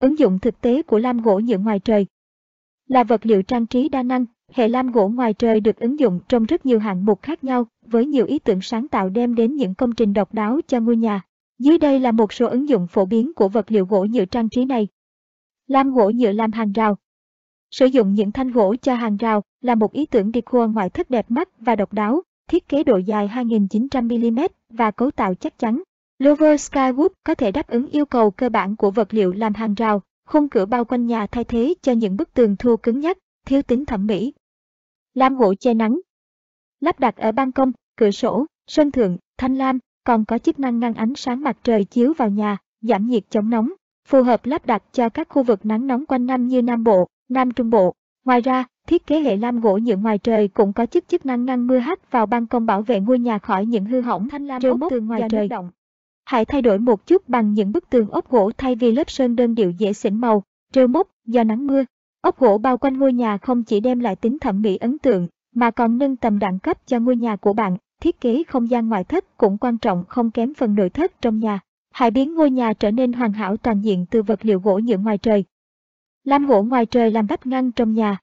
Ứng dụng thực tế của lam gỗ nhựa ngoài trời Là vật liệu trang trí đa năng, hệ lam gỗ ngoài trời được ứng dụng trong rất nhiều hạng mục khác nhau, với nhiều ý tưởng sáng tạo đem đến những công trình độc đáo cho ngôi nhà. Dưới đây là một số ứng dụng phổ biến của vật liệu gỗ nhựa trang trí này. Lam gỗ nhựa làm hàng rào Sử dụng những thanh gỗ cho hàng rào là một ý tưởng decor ngoại thất đẹp mắt và độc đáo, thiết kế độ dài 2.900mm và cấu tạo chắc chắn. Lover Skywood có thể đáp ứng yêu cầu cơ bản của vật liệu làm hàng rào, khung cửa bao quanh nhà thay thế cho những bức tường thô cứng nhắc, thiếu tính thẩm mỹ. Lam gỗ che nắng Lắp đặt ở ban công, cửa sổ, sân thượng, thanh lam, còn có chức năng ngăn ánh sáng mặt trời chiếu vào nhà, giảm nhiệt chống nóng, phù hợp lắp đặt cho các khu vực nắng nóng quanh năm như Nam Bộ, Nam Trung Bộ. Ngoài ra, thiết kế hệ lam gỗ nhựa ngoài trời cũng có chức chức năng ngăn mưa hắt vào ban công bảo vệ ngôi nhà khỏi những hư hỏng thanh lam tường ngoài trời. Động. Hãy thay đổi một chút bằng những bức tường ốp gỗ thay vì lớp sơn đơn điệu dễ xỉn màu, rêu mốc do nắng mưa. Ốp gỗ bao quanh ngôi nhà không chỉ đem lại tính thẩm mỹ ấn tượng, mà còn nâng tầm đẳng cấp cho ngôi nhà của bạn. Thiết kế không gian ngoại thất cũng quan trọng không kém phần nội thất trong nhà. Hãy biến ngôi nhà trở nên hoàn hảo toàn diện từ vật liệu gỗ nhựa ngoài trời. Lam gỗ ngoài trời làm vách ngăn trong nhà.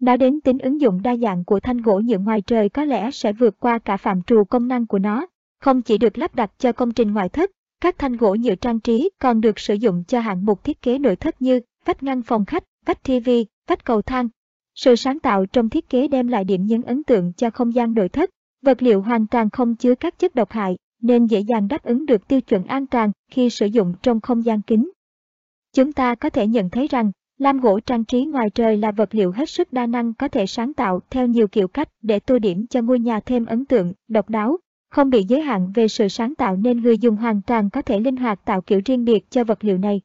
Nói đến tính ứng dụng đa dạng của thanh gỗ nhựa ngoài trời có lẽ sẽ vượt qua cả phạm trù công năng của nó. Không chỉ được lắp đặt cho công trình ngoại thất, các thanh gỗ nhựa trang trí còn được sử dụng cho hạng mục thiết kế nội thất như vách ngăn phòng khách, vách TV, vách cầu thang. Sự sáng tạo trong thiết kế đem lại điểm nhấn ấn tượng cho không gian nội thất. Vật liệu hoàn toàn không chứa các chất độc hại, nên dễ dàng đáp ứng được tiêu chuẩn an toàn khi sử dụng trong không gian kính. Chúng ta có thể nhận thấy rằng, lam gỗ trang trí ngoài trời là vật liệu hết sức đa năng có thể sáng tạo theo nhiều kiểu cách để tô điểm cho ngôi nhà thêm ấn tượng, độc đáo. Không bị giới hạn về sự sáng tạo nên người dùng hoàn toàn có thể linh hoạt tạo kiểu riêng biệt cho vật liệu này.